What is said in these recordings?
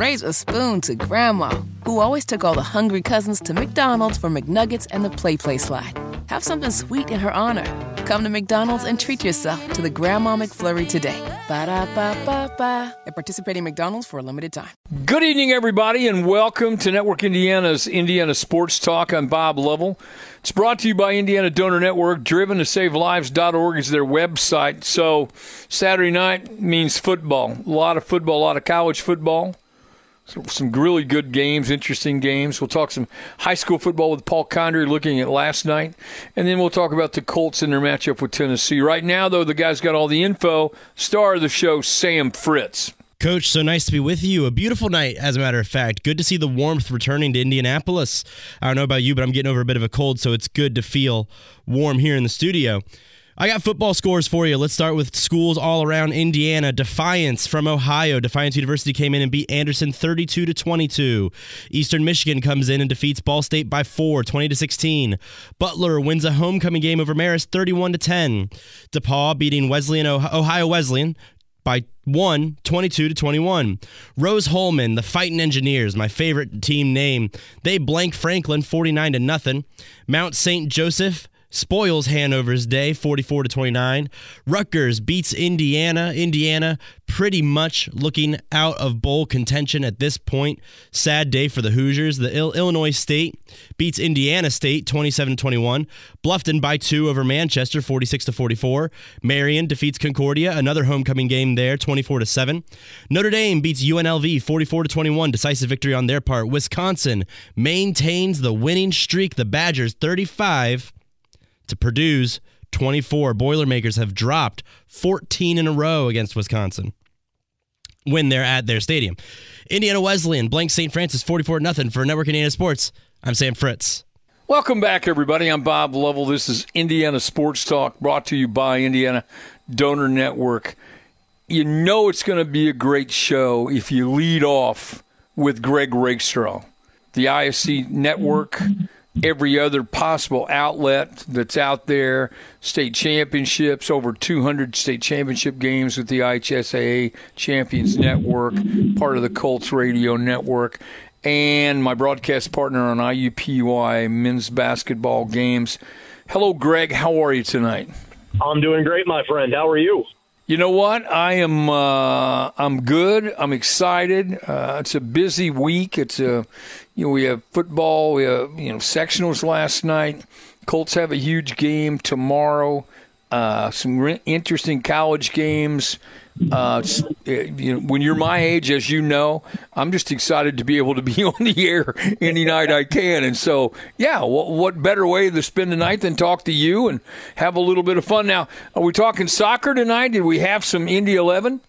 raise a spoon to Grandma, who always took all the hungry cousins to McDonald's for McNuggets and the Play Play slide. Have something sweet in her honor. Come to McDonald's and treat yourself to the Grandma McFlurry today. Ba da ba ba ba. At participating McDonald's for a limited time. Good evening, everybody, and welcome to Network Indiana's Indiana Sports Talk. I'm Bob Lovell. It's brought to you by Indiana Donor Network. Driven to Save Lives.org is their website. So Saturday night means football. A lot of football, a lot of college football. Some really good games, interesting games. We'll talk some high school football with Paul Condry looking at last night. And then we'll talk about the Colts in their matchup with Tennessee. Right now, though, the guy's got all the info. Star of the show, Sam Fritz. Coach, so nice to be with you. A beautiful night, as a matter of fact. Good to see the warmth returning to Indianapolis. I don't know about you, but I'm getting over a bit of a cold, so it's good to feel warm here in the studio. I got football scores for you. Let's start with schools all around Indiana. Defiance from Ohio. Defiance University came in and beat Anderson 32 to 22. Eastern Michigan comes in and defeats Ball State by 4, 20 to 16. Butler wins a homecoming game over Marist 31 to 10. DePauw beating Wesleyan Ohio Wesleyan by 1 22 to 21 Rose-Hulman the fighting engineers my favorite team name they blank franklin 49 to nothing mount st joseph spoils Hanover's day 44 to 29. Rutgers beats Indiana. Indiana pretty much looking out of bowl contention at this point. Sad day for the Hoosiers. The Il- Illinois State beats Indiana State 27 21. Bluffton by 2 over Manchester 46 to 44. Marion defeats Concordia, another homecoming game there 24 to 7. Notre Dame beats UNLV 44 to 21, decisive victory on their part. Wisconsin maintains the winning streak. The Badgers 35 to Purdue's 24. Boilermakers have dropped 14 in a row against Wisconsin when they're at their stadium. Indiana Wesleyan blank St. Francis 44 0 for Network Indiana Sports. I'm Sam Fritz. Welcome back, everybody. I'm Bob Lovell. This is Indiana Sports Talk brought to you by Indiana Donor Network. You know it's going to be a great show if you lead off with Greg Rakestraw, the ISC Network every other possible outlet that's out there. State championships, over 200 state championship games with the IHSAA Champions Network, part of the Colts Radio Network, and my broadcast partner on IUPUI men's basketball games. Hello, Greg. How are you tonight? I'm doing great, my friend. How are you? You know what? I am. Uh, I'm good. I'm excited. Uh, it's a busy week. It's a you know, we have football, we have, you know, sectionals last night. Colts have a huge game tomorrow. Uh, some re- interesting college games. Uh, you know, when you're my age, as you know, I'm just excited to be able to be on the air any night I can. And so, yeah, what, what better way to spend the night than talk to you and have a little bit of fun? Now, are we talking soccer tonight? Did we have some Indy 11?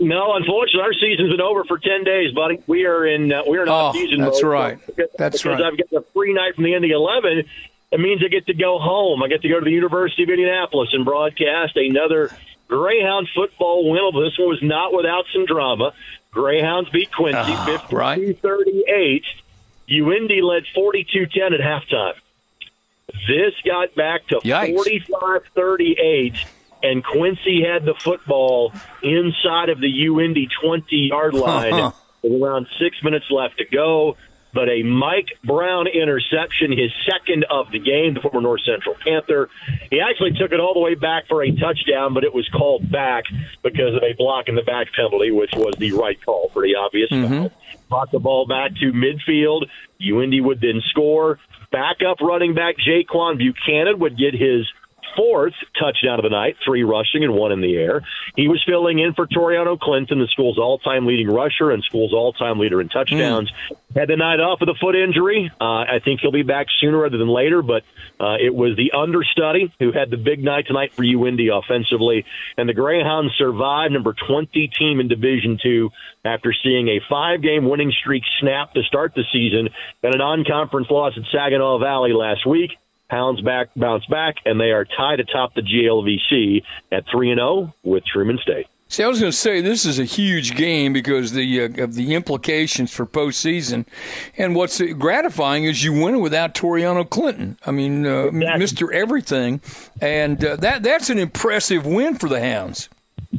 No, unfortunately, our season's been over for ten days, buddy. We are in uh, we're in off oh, season that's mode. Right. Because, that's because right. I've got a free night from the Indy Eleven. It means I get to go home. I get to go to the University of Indianapolis and broadcast another Greyhound football win. This one was not without some drama. Greyhounds beat Quincy uh, 52 right. 38. UIndy led 42 10 at halftime. This got back to 45 38 and Quincy had the football inside of the UIndy 20 yard line with around six minutes left to go. But a Mike Brown interception, his second of the game, the former North Central Panther. He actually took it all the way back for a touchdown, but it was called back because of a block in the back penalty, which was the right call, pretty obvious. Mm-hmm. Brought the ball back to midfield. UIndy would then score. Backup running back Jaquan Buchanan would get his fourth touchdown of the night, three rushing and one in the air. He was filling in for Toriano Clinton, the school's all-time leading rusher and school's all-time leader in touchdowns. Mm. Had the night off with a foot injury. Uh, I think he'll be back sooner rather than later, but uh, it was the understudy who had the big night tonight for UIndy offensively. And the Greyhounds survived number 20 team in Division Two after seeing a five-game winning streak snap to start the season and a non-conference loss at Saginaw Valley last week. Hounds back, bounce back, and they are tied atop the GLVC at three and zero with Truman State. See, I was going to say this is a huge game because the uh, of the implications for postseason, and what's gratifying is you win without Toriano Clinton. I mean, uh, exactly. Mister Everything, and uh, that that's an impressive win for the Hounds.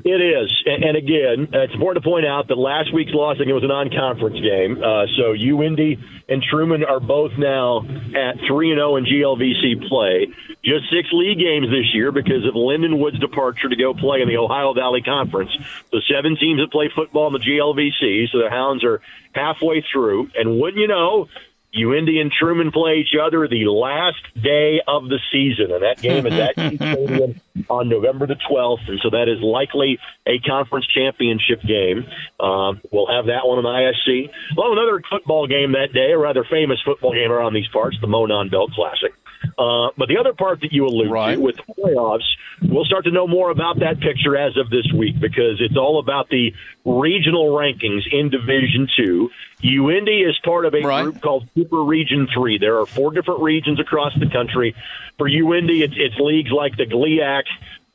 It is, and, again, uh, it's important to point out that last week's loss, it was a non-conference game. Uh, so UIndy and Truman are both now at three and zero oh in GLVC play. Just six league games this year because of Lindenwood's departure to go play in the Ohio Valley Conference. So seven teams that play football in the GLVC. So the Hounds are halfway through, and wouldn't you know, UIndy and Truman play each other the last day of the season, and that game is at Stadium on November the 12th, and so that is likely a conference championship game. Um, we'll have that one on ISC. Well, another football game that day, a rather famous football game around these parts, the Monon Bell Classic. Uh, but the other part that you allude right. to with the playoffs, we'll start to know more about that picture as of this week because it's all about the regional rankings in Division Two. UIndy is part of a right. group called Super Region Three. There are four different regions across the country. For UIndy, it's, it's leagues like the GLIAC,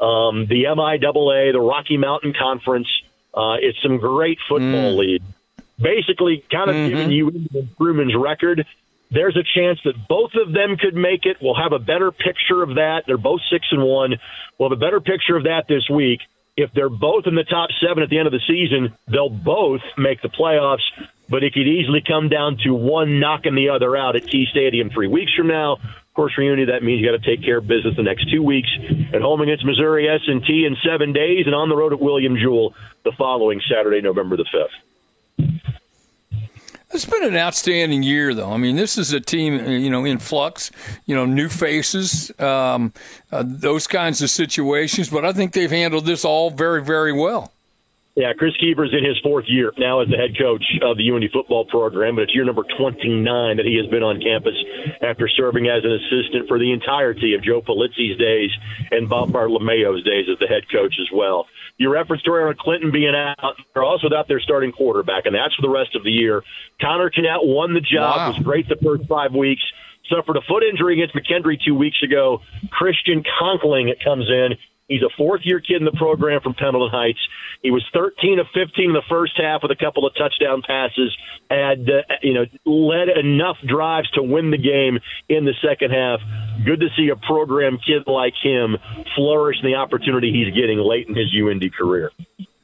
um, the MIAA, the Rocky Mountain Conference. Uh, it's some great football mm. league. Basically, kind of mm-hmm. giving you Truman's record there's a chance that both of them could make it. We'll have a better picture of that. They're both six and one. We'll have a better picture of that this week. If they're both in the top seven at the end of the season, they'll both make the playoffs. But it could easily come down to one knocking the other out at Key Stadium three weeks from now. Of course, UIndy, that means you got to take care of business the next two weeks at home against Missouri S&T in seven days, and on the road at William Jewell the following Saturday, November the fifth. It's been an outstanding year, though. I mean, this is a team, you know, in flux, you know, new faces, um, uh, those kinds of situations. But I think they've handled this all very, very well. Yeah, Chris Keever's in his fourth year now as the head coach of the UIndy football program, but it's year number 29 that he has been on campus after serving as an assistant for the entirety of Joe Polizzi's days and Bob Bartolomeo's days as the head coach as well. Your You referenced Aaron Clinton being out. They're also without their starting quarterback, and that's for the rest of the year. Connor Knatt won the job, wow. was great the first five weeks suffered a foot injury against McKendree two weeks ago. Christian Conkling comes in. He's a fourth year kid in the program from Pendleton Heights. He was 13 of 15 in the first half with a couple of touchdown passes. Had uh, you know led enough drives to win the game in the second half. Good to see a program kid like him flourish in the opportunity he's getting late in his UIndy career.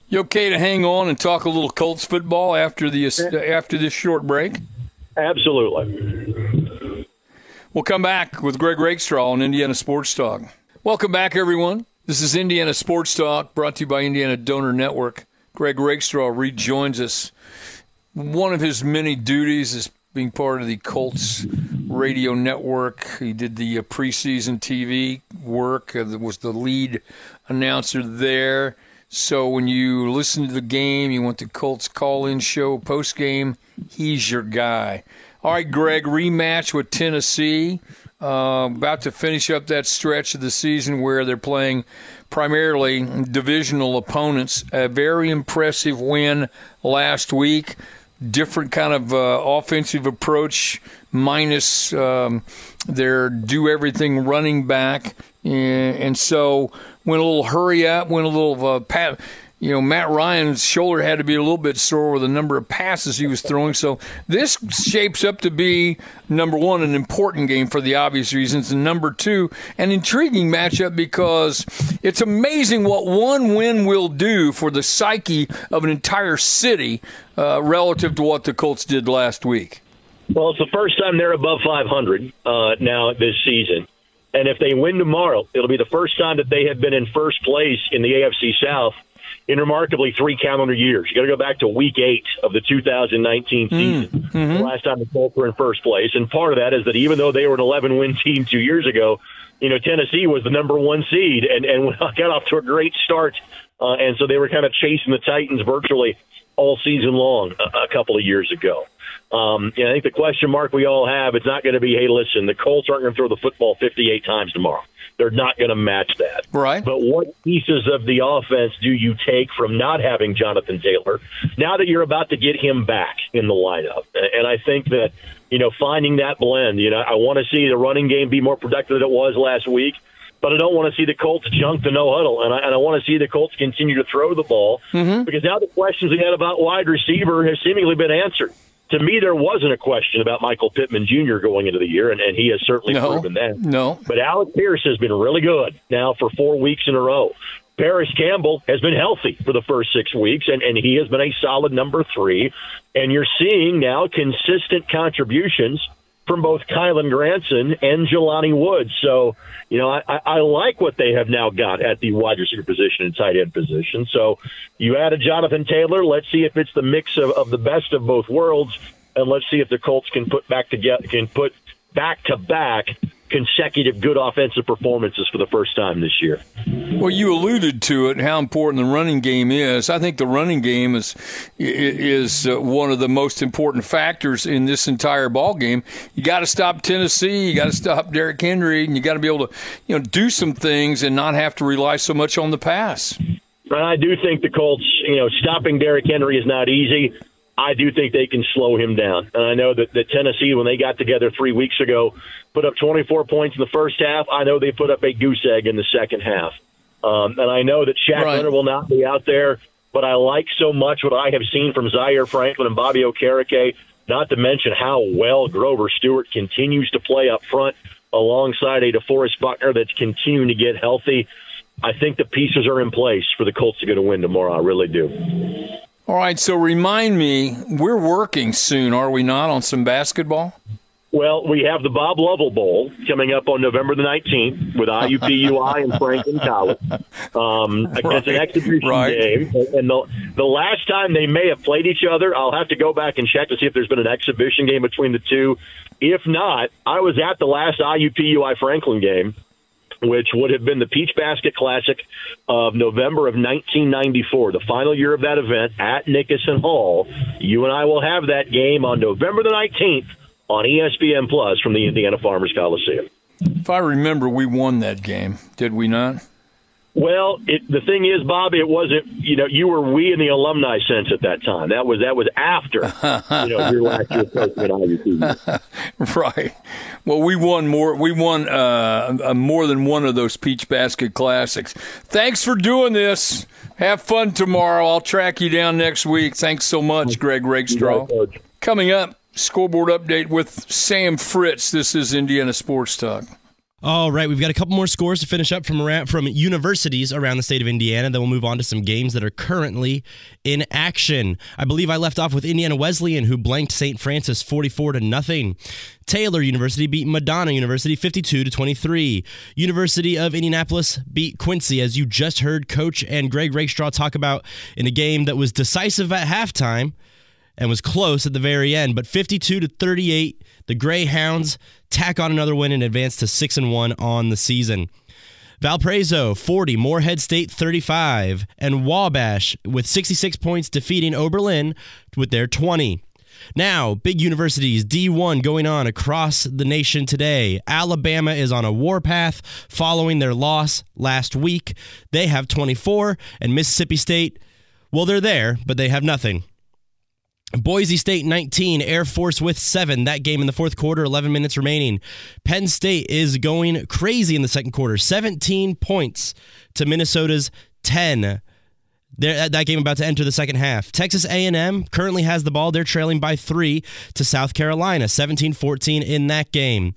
You okay to hang on and talk a little Colts football after the after this short break? Absolutely. We'll come back with Greg Rakestraw on Indiana Sports Talk. Welcome back, everyone. This is Indiana Sports Talk, brought to you by Indiana Donor Network. Greg Rakestraw rejoins us. One of his many duties is being part of the Colts radio network. He did the uh, preseason TV work, uh, was the lead announcer there. So when you listen to the game, you want the Colts call in show post game, he's your guy. All right, Greg, rematch with Tennessee. Uh, about to finish up that stretch of the season where they're playing primarily divisional opponents. A very impressive win last week. Different kind of uh, offensive approach, minus um, their do everything running back, and, so went a little hurry up, went a little uh, pat you know, Matt Ryan's shoulder had to be a little bit sore with the number of passes he was throwing. So this shapes up to be number one, an important game for the obvious reasons, and number two, an intriguing matchup because it's amazing what one win will do for the psyche of an entire city uh, relative to what the Colts did last week. Well, it's the first time they're above 500 uh, now this season. And if they win tomorrow, it'll be the first time that they have been in first place in the AFC South in remarkably three calendar years. You got to go back to week eight of the 2019 hmm. season, mm-hmm. the last time the Colts were in first place. And part of that is that even though they were an 11 win team two years ago, you know, Tennessee was the number one seed and, and got off to a great start. Uh, and so they were kind of chasing the Titans virtually all season long a, a couple of years ago. Um, and I think the question mark we all have, it's not going to be, hey, listen, the Colts aren't going to throw the football 58 times tomorrow. They're not going to match that. Right. But what pieces of the offense do you take from not having Jonathan Taylor now that you're about to get him back in the lineup? And I think that, you know, finding that blend, you know, I want to see the running game be more productive than it was last week but I don't want to see the Colts junk the no huddle, and I, and I want to see the Colts continue to throw the ball mm-hmm. because now the questions we had about wide receiver have seemingly been answered to me, there wasn't a question about Michael Pittman Jr. going into the year, and, and he has certainly no, proven that. No. But Alec Pierce has been really good now for four weeks in a row. Parris Campbell has been healthy for the first six weeks, and, and he has been a solid number three. And you're seeing now consistent contributions from both Kylen Granson and Jelani Woods. So, you know, I, I like what they have now got at the wide receiver position and tight end position. So you added Jonathan Taylor. Let's see if it's the mix of, of the best of both worlds, and let's see if the Colts can put back together can put back to back consecutive good offensive performances for the first time this year. Well, you alluded to it, how important the running game is. I think the running game is is uh, one of the most important factors in this entire ball game. You got to stop Tennessee, you got to stop Derrick Henry, and you got to be able to you know do some things and not have to rely so much on the pass. And I do think the Colts, you know, stopping Derrick Henry is not easy. I do think they can slow him down. And I know that, that Tennessee, when they got together three weeks ago, put up 24 points in the first half. I know they put up a goose egg in the second half. Um, and I know that Shaq right. Leonard will not be out there, but I like so much what I have seen from Zaire Franklin and Bobby Okereke, not to mention how well Grover Stewart continues to play up front alongside a DeForest Buckner that's continuing to get healthy. I think the pieces are in place for the Colts to get a win tomorrow. I really do. All right, so remind me, we're working soon, are we not, on some basketball? Well, we have the Bob Lovell Bowl coming up on November the 19th with IUPUI and Franklin College. Um, right. an exhibition right. game. And the, the last time they may have played each other, I'll have to go back and check to see if there's been an exhibition game between the two. If not, I was at the last IUPUI Franklin game which would have been the Peach Basket Classic of November of 1994, the final year of that event at Nickerson Hall. You and I will have that game on November the 19th on ESPN Plus from the Indiana Farmers Coliseum. If I remember, we won that game, did we not? Well, it, the thing is, Bob, it wasn't. You know, you were we in the alumni sense at that time. That was that was after you know your last year placement IUP. right. Well, we won more. We won uh, more than one of those Peach Basket Classics. Thanks for doing this. Have fun tomorrow. I'll track you down next week. Thanks so much, Greg Rakestraw. Coming up, scoreboard update with Sam Fritz. This is Indiana Sports Talk. All right, we've got a couple more scores to finish up from around, from universities around the state of Indiana. Then we'll move on to some games that are currently in action. I believe I left off with Indiana Wesleyan, who blanked St. Francis 44 to nothing. Taylor University beat Madonna University 52 to 23. University of Indianapolis beat Quincy, as you just heard Coach and Greg Rakestraw talk about in a game that was decisive at halftime and was close at the very end, but 52 to 38 the Greyhounds tack on another win and advance to 6 and 1 on the season. Valparaiso 40, Morehead State 35, and Wabash with 66 points defeating Oberlin with their 20. Now, big universities, D1 going on across the nation today. Alabama is on a warpath following their loss last week. They have 24, and Mississippi State, well, they're there, but they have nothing. Boise State 19, Air Force with 7. That game in the fourth quarter, 11 minutes remaining. Penn State is going crazy in the second quarter, 17 points to Minnesota's 10. They're, that game about to enter the second half. Texas A&M currently has the ball. They're trailing by three to South Carolina, 17-14 in that game.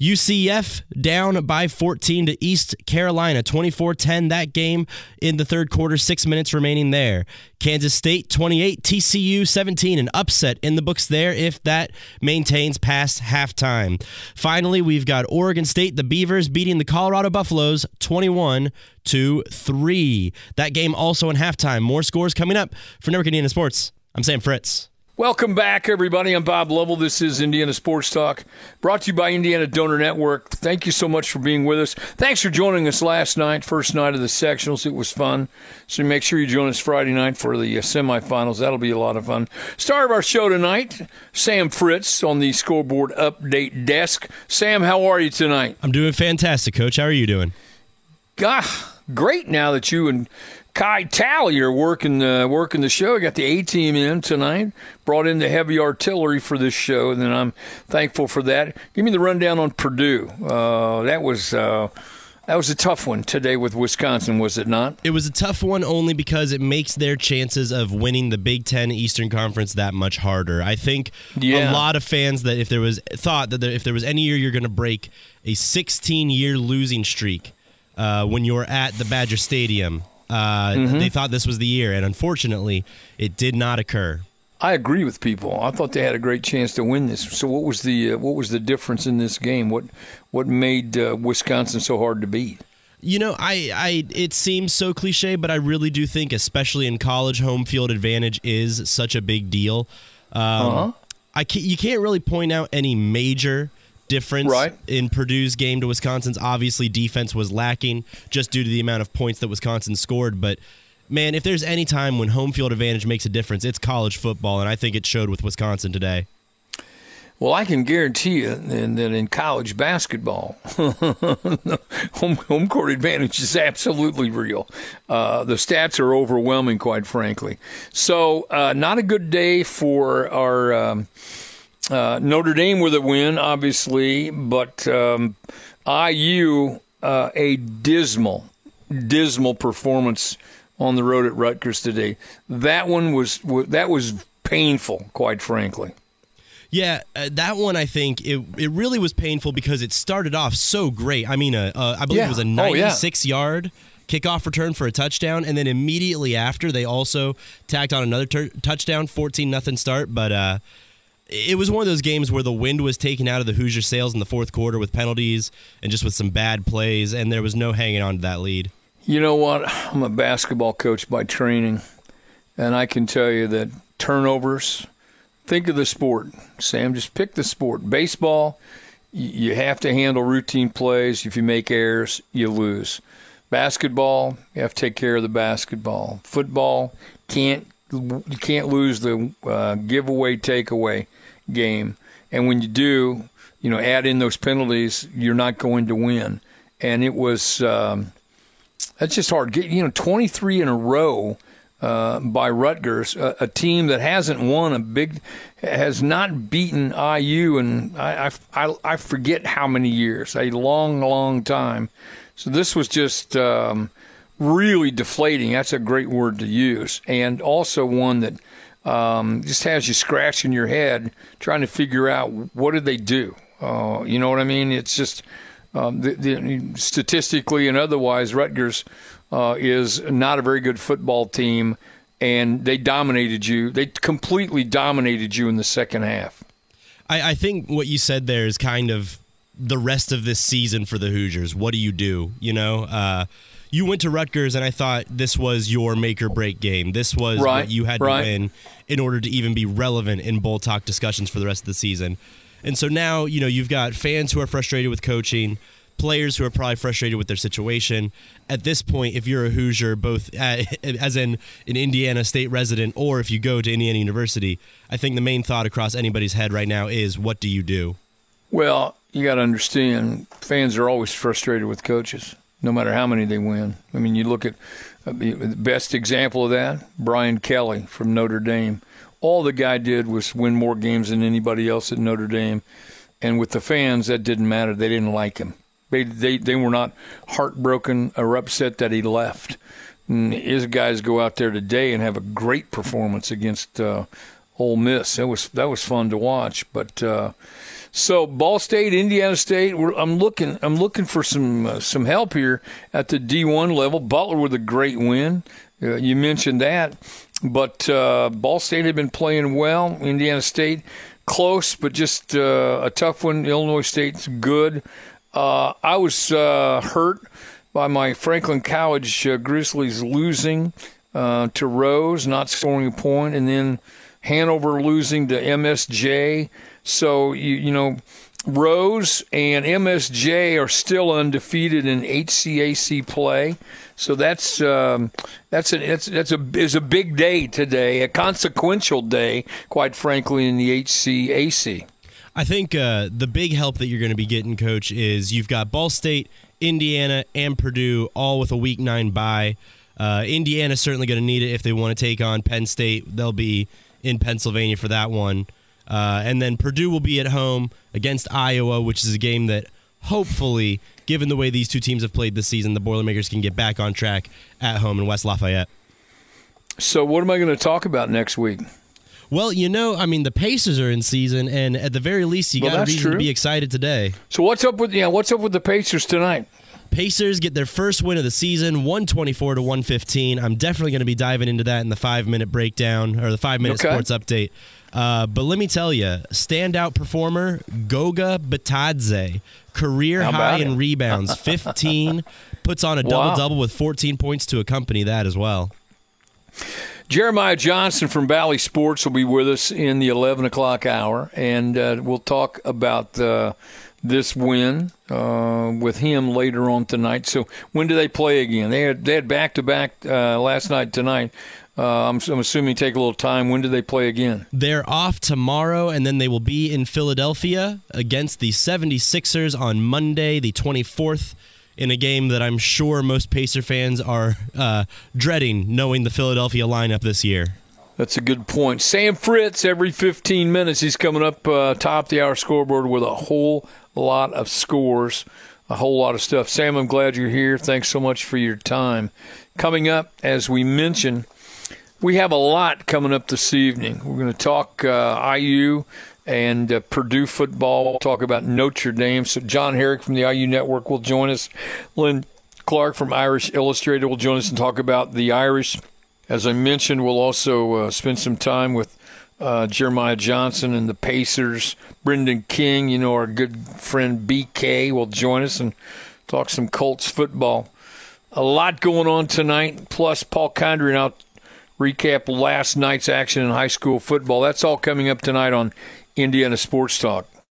UCF down by 14 to East Carolina, 24-10 that game in the third quarter, six minutes remaining there. Kansas State 28, TCU 17, an upset in the books there if that maintains past halftime. Finally, we've got Oregon State, the Beavers beating the Colorado Buffaloes 21 to 3. That game also in halftime. More scores coming up for Network Indiana Sports. I'm Sam Fritz. Welcome back, everybody. I'm Bob Lovell. This is Indiana Sports Talk, brought to you by Indiana Donor Network. Thank you so much for being with us. Thanks for joining us last night, first night of the sectionals. It was fun. So make sure you join us Friday night for the uh, semifinals. That'll be a lot of fun. Star of our show tonight, Sam Fritz on the scoreboard update desk. Sam, how are you tonight? I'm doing fantastic, Coach. How are you doing? God, great now that you and Kai Talley are working uh, working the show. I got the A team in tonight. Brought in the heavy artillery for this show, and then I'm thankful for that. Give me the rundown on Purdue. Uh, that was. Uh, that was a tough one today with Wisconsin, was it not? It was a tough one only because it makes their chances of winning the Big Ten Eastern Conference that much harder. I think yeah. a lot of fans that if there was thought that there, if there was any year you're going to break a 16 year losing streak uh, when you're at the Badger Stadium, Uh, Mm-hmm. They thought this was the year, and unfortunately, it did not occur. I agree with people. I thought they had a great chance to win this. So what was the uh, what was the difference in this game? What what made uh, Wisconsin so hard to beat? You know, I, I it seems so cliche, but I really do think, especially in college, home field advantage is such a big deal. Um, Uh-huh. I can't, you can't really point out any major difference Right. in Purdue's game to Wisconsin's. Obviously, defense was lacking just due to the amount of points that Wisconsin scored. But man, if there's any time when home field advantage makes a difference, it's college football, and I think it showed with Wisconsin today. Well, I can guarantee you that in college basketball, home, home court advantage is absolutely real. Uh, the stats are overwhelming, quite frankly. So, uh, not a good day for our um, uh, Notre Dame with a win, obviously, but um, IU uh, a dismal, dismal performance on the road at Rutgers today. That one was that was painful, quite frankly. Yeah, uh, that one I think it it really was painful because it started off so great. I mean, uh, uh, I believe Yeah. it was a Oh, yeah. 96 yard kickoff return for a touchdown, and then immediately after they also tacked on another tur touchdown, 14 nothing start. But uh, it was one of those games where the wind was taken out of the Hoosier sails in the fourth quarter with penalties and just with some bad plays, and there was no hanging on to that lead. You know what? I'm a basketball coach by training, and I can tell you that turnovers. Think of the sport, Sam. Just pick the sport. Baseball, you have to handle routine plays. If you make errors, you lose. Basketball, you have to take care of the basketball. Football, can't you can't lose the uh, giveaway takeaway game. And when you do, you know, add in those penalties, you're not going to win. And it was. Um, that's just hard. Get you know, 23 in a row uh, by Rutgers, a, a team that hasn't won a big, has not beaten IU, and I, I, I, I forget how many years, a long, long time. So this was just um, really deflating. That's a great word to use, and also one that um, just has you scratching your head trying to figure out what did they do. Uh, you know what I mean? It's just um, the, the, statistically and otherwise, Rutgers uh, is not a very good football team, and they dominated you. They completely dominated you in the second half. I, I think what you said there is kind of the rest of this season for the Hoosiers. What do you do? You know, uh, you went to Rutgers, and I thought this was your make or break game. This was Right, what you had right. to win in order to even be relevant in bowl talk discussions for the rest of the season. And so now, you know, you've got fans who are frustrated with coaching, players who are probably frustrated with their situation. At this point, if you're a Hoosier, both at, as in an Indiana State resident or if you go to Indiana University, I think the main thought across anybody's head right now is, what do you do? Well, you got to understand, fans are always frustrated with coaches, no matter how many they win. I mean, you look at uh, the best example of that, Brian Kelly from Notre Dame. All the guy did was win more games than anybody else at Notre Dame, and with the fans, that didn't matter. They didn't like him. They they they were not heartbroken or upset that he left. And his guys go out there today and have a great performance against uh, Ole Miss. That was that was fun to watch, but. Uh, so Ball State, Indiana State. I'm looking. I'm looking for some uh, some help here at the D1 level. Butler with a great win. Uh, you mentioned that, but uh, Ball State had been playing well. Indiana State close, but just uh, a tough one. Illinois State's good. Uh, I was uh, hurt by my Franklin College Grizzlies losing to Rose, not scoring a point, and then Hanover losing to MSJ. So you you know, Rose and MSJ are still undefeated in HCAC play. So that's um, that's a that's that's a is a big day today, a consequential day, quite frankly, in the HCAC. I think uh, the big help that you're going to be getting, Coach, is you've got Ball State, Indiana, and Purdue all with a Week Nine bye. Uh, Indiana's certainly going to need it if they want to take on Penn State. They'll be in Pennsylvania for that one, uh, and then Purdue will be at home against Iowa, which is a game that hopefully, given the way these two teams have played this season, the Boilermakers can get back on track at home in West Lafayette. So what am I going to talk about next week? Well, you know, I mean, the Pacers are in season, and at the very least, you Well, got a reason to be excited today. So what's up with yeah? What's up with the Pacers tonight? Pacers get their first win of the season, 124 to 115. I'm definitely going to be diving into that in the five minute breakdown or the five minute Okay. sports update. Uh, but let me tell you, standout performer Goga Bitadze, career high it? in rebounds, 15, puts on a Wow. double double with 14 points to accompany that as well. Jeremiah Johnson from Valley Sports will be with us in the 11 o'clock hour, and uh, we'll talk about uh, this win uh, with him later on tonight. So, when do they play again? They had they had back to back last night tonight. Uh, I'm, I'm assuming take a little time. When do they play again? They're off tomorrow, and then they will be in Philadelphia against the 76ers on Monday, the 24th, in a game that I'm sure most Pacer fans are uh, dreading, knowing the Philadelphia lineup this year. That's a good point. Sam Fritz, every 15 minutes, he's coming up uh, top the hour scoreboard with a whole lot of scores, a whole lot of stuff. Sam, I'm glad you're here. Thanks so much for your time. Coming up, as we mentioned, we have a lot coming up this evening. We're going to talk uh, IU and uh, Purdue football. We'll talk about Notre Dame. So John Herrick from the IU Network will join us. Lynn Clark from Irish Illustrated will join us and talk about the Irish. As I mentioned, we'll also uh, spend some time with uh, Jeremiah Johnson and the Pacers. Brendan King, you know, our good friend BK, will join us and talk some Colts football. A lot going on tonight. Plus, Paul Condry and I'll recap last night's action in high school football. That's all coming up tonight on Indiana Sports Talk.